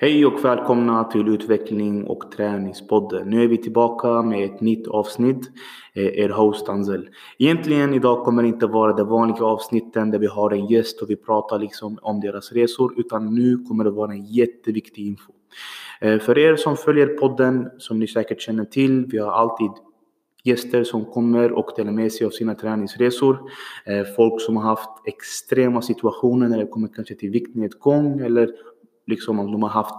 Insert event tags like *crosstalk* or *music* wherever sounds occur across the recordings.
Hej och välkomna till Utveckling och träningspodden. Nu är vi tillbaka med ett nytt avsnitt. Eh, er host Anzel. Egentligen idag kommer det inte vara det vanliga avsnitten där vi har en gäst och vi pratar liksom om deras resor. Utan nu kommer det vara en jätteviktig info. Eh, för er som följer podden, som ni säkert känner till, vi har alltid gäster som kommer och delar med sig av sina träningsresor. Eh, folk som har haft extrema situationer när det kommer kanske till viktnedgång eller liksom om de har haft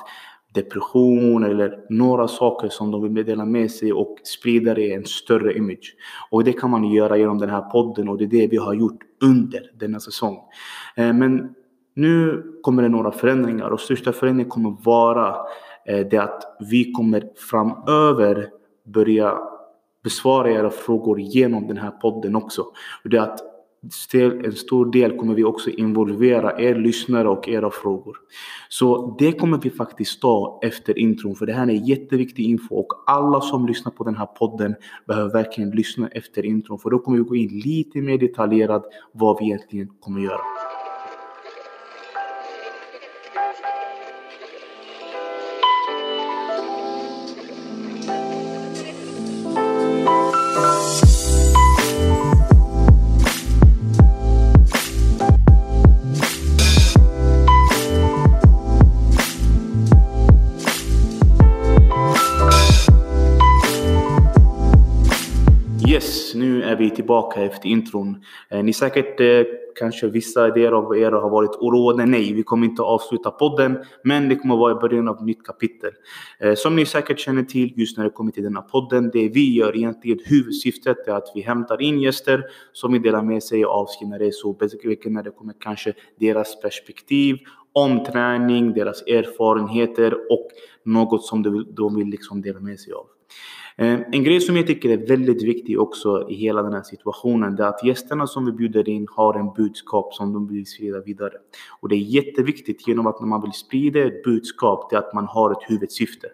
depression eller några saker som de vill dela med sig och sprida det i en större image. Och det kan man göra genom den här podden och det är det vi har gjort under denna säsong. Eh, men nu kommer det några förändringar och största förändringen kommer vara eh, det att vi kommer framöver börja besvara era frågor genom den här podden också. Och det att en stor del kommer vi också involvera er lyssnare och era frågor. Så det kommer vi faktiskt ta efter intron för det här är jätteviktig info och alla som lyssnar på den här podden behöver verkligen lyssna efter intron för då kommer vi gå in lite mer detaljerat vad vi egentligen kommer göra. Vi tillbaka efter intron. Eh, ni säkert eh, kanske vissa idéer av er har varit oroade. Nej, vi kommer inte avsluta podden, men det kommer vara i början av ett nytt kapitel. Eh, som ni säkert känner till just när det kommer till denna podden, det vi gör egentligen huvudsyftet är att vi hämtar in gäster som vill dela med sig av sina resor, när det kommer kanske deras perspektiv om träning, deras erfarenheter och något som de vill liksom dela med sig av. Eh, en grej som jag tycker är väldigt viktig också i hela den här situationen det är att gästerna som vi bjuder in har en budskap som de vill sprida vidare. Och det är jätteviktigt genom att när man vill sprida ett budskap det är att man har ett huvudsyfte.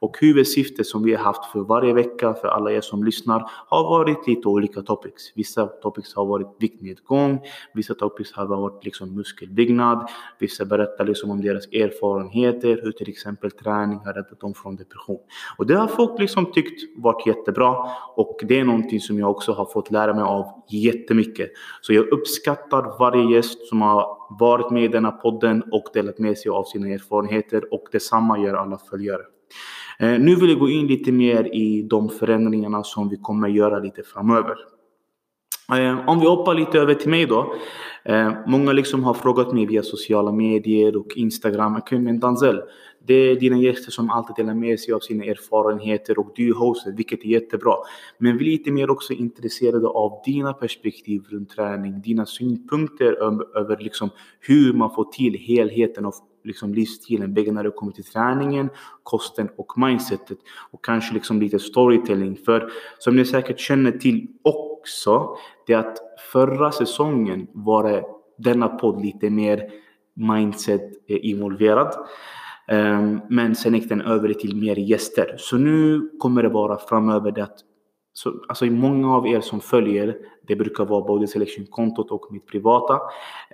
Och huvudsyftet som vi har haft för varje vecka för alla er som lyssnar har varit lite olika topics. Vissa topics har varit viktnedgång, vissa topics har varit liksom muskelbyggnad, vissa berättar liksom om deras erfarenheter, hur till exempel träning har räddat dem från depression. Och det har folk liksom tyckt varit jättebra och det är någonting som jag också har fått lära mig av jättemycket. Så jag uppskattar varje gäst som har varit med i denna podden och delat med sig av sina erfarenheter och detsamma gör alla följare. Eh, nu vill jag gå in lite mer i de förändringarna som vi kommer göra lite framöver. Eh, om vi hoppar lite över till mig då. Eh, många liksom har frågat mig via sociala medier och Instagram. Men Danzel, det är dina gäster som alltid delar med sig av sina erfarenheter och du är hosten, vilket är jättebra. Men vi är lite mer också intresserade av dina perspektiv runt träning, dina synpunkter över liksom hur man får till helheten av liksom livsstilen, Både när det kommer till träningen, kosten och mindsetet. Och kanske liksom lite storytelling. För som ni säkert känner till också, det är att förra säsongen var denna podd lite mer mindset eh, involverad. Ehm, men sen gick den över till mer gäster. Så nu kommer det vara framöver det att så, alltså många av er som följer, det brukar vara Body Selection-kontot och mitt privata.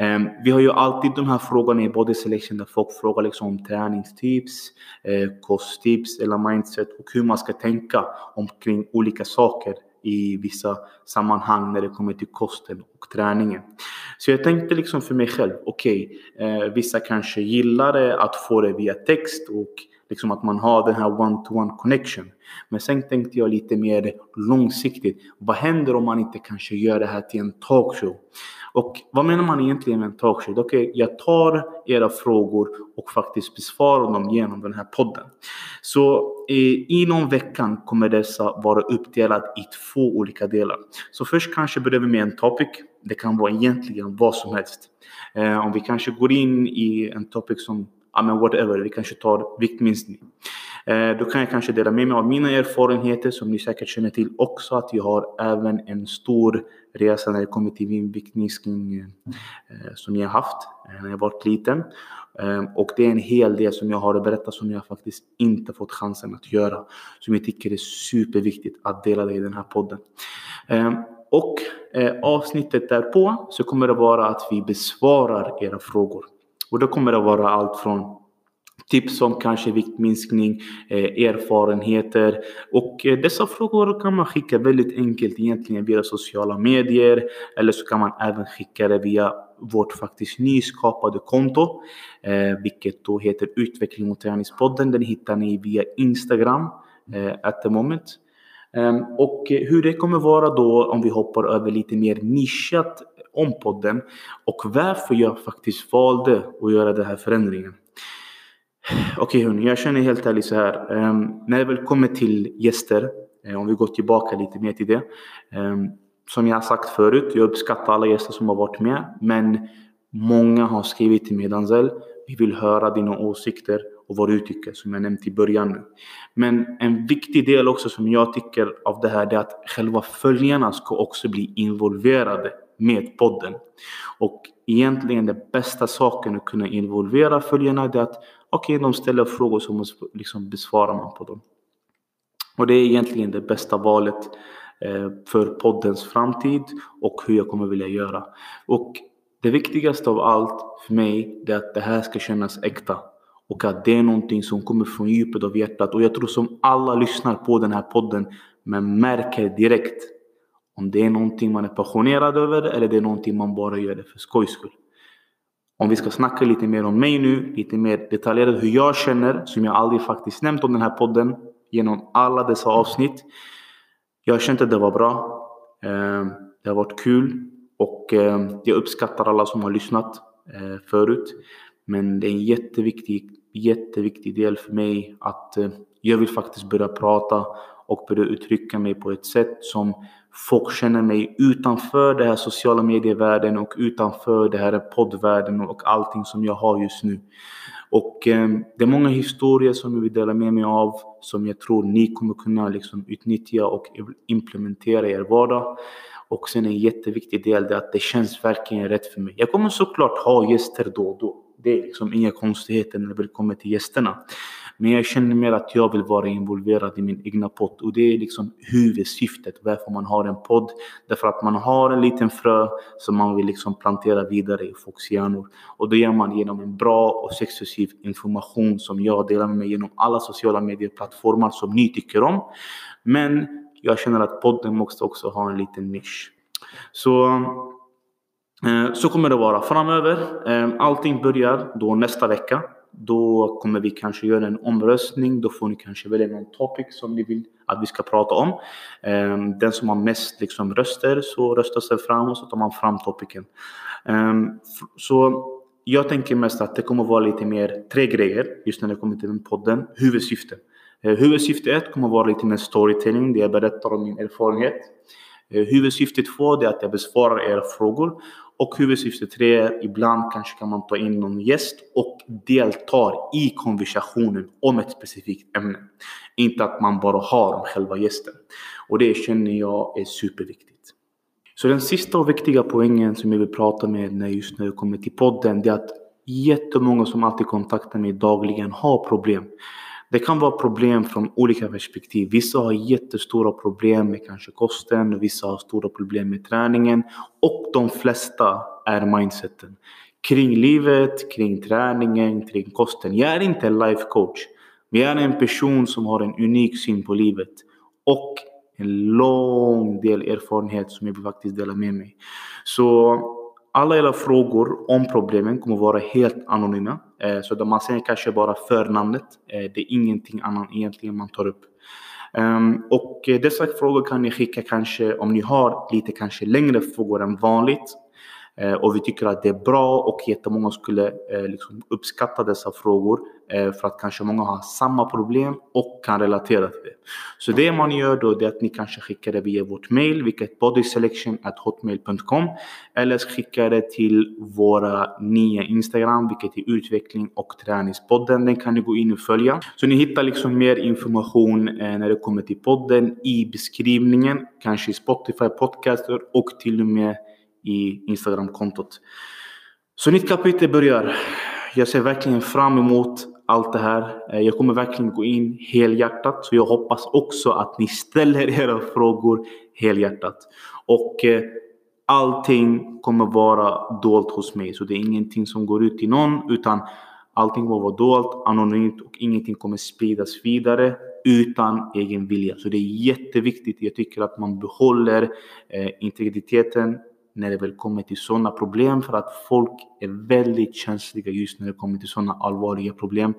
Um, vi har ju alltid de här frågorna i Body Selection där folk frågar liksom om träningstips, eh, kosttips eller mindset och hur man ska tänka omkring olika saker i vissa sammanhang när det kommer till kosten och träningen. Så jag tänkte liksom för mig själv, okej, okay, eh, vissa kanske gillar att få det via text och liksom att man har den här one-to-one -one connection. Men sen tänkte jag lite mer långsiktigt. Vad händer om man inte kanske gör det här till en talkshow? Och vad menar man egentligen med en talkshow? Okej, okay, jag tar era frågor och faktiskt besvarar dem genom den här podden. Så eh, inom veckan kommer dessa vara uppdelade i två olika delar. Så först kanske börjar vi med en topic. Det kan vara egentligen vad som helst. Eh, om vi kanske går in i en topic som ja men whatever, vi kanske tar viktminskning. Eh, då kan jag kanske dela med mig av mina erfarenheter som ni säkert känner till också att jag har även en stor resa när det kommer till min viktminskning eh, som jag haft eh, när jag var liten. Och det är en hel del som jag har att berätta som jag faktiskt inte fått chansen att göra. Som jag tycker är superviktigt att dela det i den här podden. Och avsnittet därpå så kommer det vara att vi besvarar era frågor. Och då kommer det vara allt från tips om kanske viktminskning, eh, erfarenheter. Och eh, dessa frågor kan man skicka väldigt enkelt egentligen via sociala medier eller så kan man även skicka det via vårt faktiskt nyskapade konto, eh, vilket då heter Utveckling och träningspodden. Den hittar ni via Instagram eh, at the moment. Ehm, och hur det kommer vara då om vi hoppar över lite mer nischat om podden och varför jag faktiskt valde att göra den här förändringen. Okej hörni, jag känner helt ärligt så här. Ehm, när det väl kommer till gäster, eh, om vi går tillbaka lite mer till det. Ehm, som jag har sagt förut, jag uppskattar alla gäster som har varit med. Men många har skrivit till mig Danzel, vi vill höra dina åsikter och vad du tycker, som jag nämnt i början nu. Men en viktig del också som jag tycker av det här är att själva följarna ska också bli involverade med podden. Och egentligen den bästa saken att kunna involvera följarna är att okej, okay, de ställer frågor så liksom besvarar man på dem. Och det är egentligen det bästa valet eh, för poddens framtid och hur jag kommer vilja göra. Och det viktigaste av allt för mig är att det här ska kännas äkta. Och att det är någonting som kommer från djupet av hjärtat. Och jag tror som alla lyssnar på den här podden men märker direkt om det är någonting man är passionerad över eller det är någonting man bara gör det för skojs skull. Om vi ska snacka lite mer om mig nu, lite mer detaljerat hur jag känner, som jag aldrig faktiskt nämnt om den här podden genom alla dessa avsnitt. Jag har känt att det var bra. Eh, det har varit kul och eh, jag uppskattar alla som har lyssnat eh, förut. Men det är en jätteviktig, jätteviktig del för mig att eh, jag vill faktiskt börja prata och börja uttrycka mig på ett sätt som folk känner mig utanför den här sociala medievärlden och utanför den här poddvärlden och allting som jag har just nu. Och eh, det är många historier som jag vill dela med mig av som jag tror ni kommer kunna liksom utnyttja och implementera i er vardag. Och sen en jätteviktig del är att det känns verkligen rätt för mig. Jag kommer såklart ha gäster då och då. Det är liksom inga konstigheter när det kommer till gästerna. Men jag känner mer att jag vill vara involverad i min egna podd och det är liksom huvudsyftet varför man har en podd. Därför att man har en liten frö som man vill liksom plantera vidare i folks hjärnor. Och det gör man genom en bra och successiv information som jag delar med mig genom alla sociala medieplattformar som ni tycker om. Men jag känner att podden måste också ha en liten nisch. Så eh, så kommer det vara framöver. Eh, allting börjar då nästa vecka. Då kommer vi kanske göra en omröstning. Då får ni kanske välja någon topic som ni vill att vi ska prata om. Eh, den som har mest liksom röster så röstar sig fram och så tar man fram topicen. Så jag tänker mest att det kommer vara lite mer tre grejer just när det kommer till den podden. Huvudsyftet. Eh, huvudsyfte 1 kommer vara lite mer storytelling, där jag berättar om min erfarenhet. Eh, huvudsyfte två är att jag besvarar era frågor. Och huvudsyfte tre, ibland kanske kan man ta in någon gäst och deltar i konversationen om ett specifikt ämne. Inte att man bara har om själva gästen. Och det känner jag är superviktigt. Så den sista och viktiga poängen som jag vill prata med just när det kommer till podden, det är att jättemånga som alltid kontaktar mig dagligen har problem. Det kan vara problem från olika perspektiv. Vissa har jättestora problem med kanske kosten, vissa har stora problem med träningen och de flesta är mindseten. Kring livet, kring träningen, kring kosten. Jag är inte en life coach. Men jag är en person som har en unik syn på livet och en lång del erfarenhet som jag vill faktiskt dela med mig. Så alla era frågor om problemen kommer vara helt anonyma. Eh, så så man säger kanske bara förnamnet. Eh, det är ingenting annat egentligen man tar upp. Ehm, och eh, dessa frågor kan ni skicka kanske om ni har lite kanske längre frågor än vanligt. Eh, och vi tycker att det är bra och jättemånga skulle eh, liksom uppskatta dessa frågor eh, för att kanske många har samma problem och kan relatera till det. Så det man gör då är att ni kanske skickar det via vårt mail, vilket bodyselection.hotmail.com eller skickar det till våra nya Instagram, vilket är utveckling och träningspodden. Den kan ni gå in och följa. Så ni hittar liksom mer information när det kommer till podden i beskrivningen, kanske i Spotify podcaster och till och med i Instagram-kontot. Så nytt kapitel börjar. Jag ser verkligen fram emot allt det här. Eh, jag kommer verkligen gå in helhjärtat. Så jag hoppas också att ni ställer *laughs* era frågor helhjärtat. Och eh, allting kommer vara dolt hos mig. Så det är ingenting som går ut till någon. Utan Allting kommer vara dolt, anonymt och ingenting kommer spridas vidare utan egen vilja. Så det är jätteviktigt. Jag tycker att man behåller eh, integriteten när det väl kommer till sådana problem för att folk är väldigt känsliga just när det kommer till sådana allvarliga problem.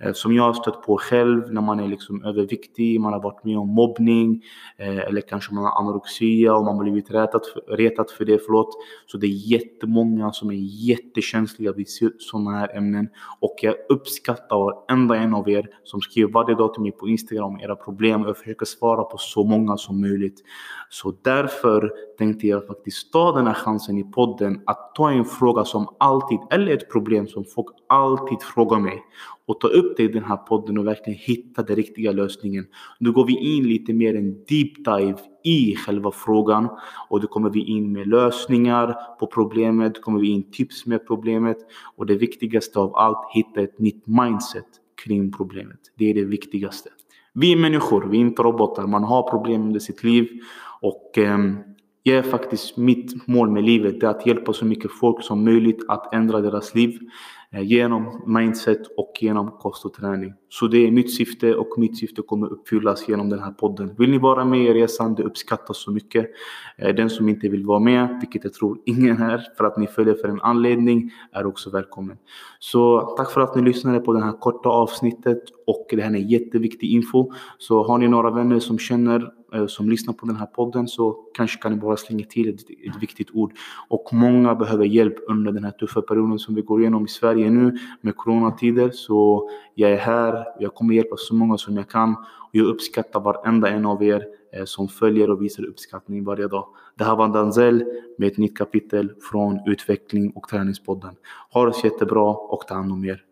Eh, som jag har stött på själv när man är liksom överviktig, man har varit med om mobbning eh, eller kanske man har anorexia och man har blivit retat, retat för det. Förlåt. Så det är jättemånga som är jättekänsliga vid sådana här ämnen och jag uppskattar varenda en av er som skriver varje dag till mig på Instagram era problem och jag försöker svara på så många som möjligt. Så därför tänkte jag faktiskt ta den här chansen i podden att ta en fråga som alltid, eller ett problem som folk alltid frågar mig och ta upp det i den här podden och verkligen hitta den riktiga lösningen. Nu går vi in lite mer en deep dive i själva frågan och då kommer vi in med lösningar på problemet, då kommer vi in tips med problemet och det viktigaste av allt, hitta ett nytt mindset kring problemet. Det är det viktigaste. Vi är människor, vi är inte robotar. Man har problem under sitt liv och eh, jag är faktiskt mitt mål med livet det är att hjälpa så mycket folk som möjligt att ändra deras liv eh, genom mindset och genom kost och träning. Så det är mitt syfte och mitt syfte kommer uppfyllas genom den här podden. Vill ni vara med i resan? Det uppskattas så mycket. Eh, den som inte vill vara med, vilket jag tror ingen är, för att ni följer för en anledning, är också välkommen. Så tack för att ni lyssnade på det här korta avsnittet och det här är jätteviktig info. Så har ni några vänner som känner Eh, som lyssnar på den här podden så kanske kan ni bara slänga till ett, ett viktigt ord. Och många behöver hjälp under den här tuffa perioden som vi går igenom i Sverige nu med coronatider. Så jag är här, jag kommer hjälpa så många som jag kan och jag uppskattar varenda en av er eh, som följer och visar uppskattning varje dag. Det här var Danzel med ett nytt kapitel från Utveckling och träningspodden. Ha det så jättebra och ta hand om er.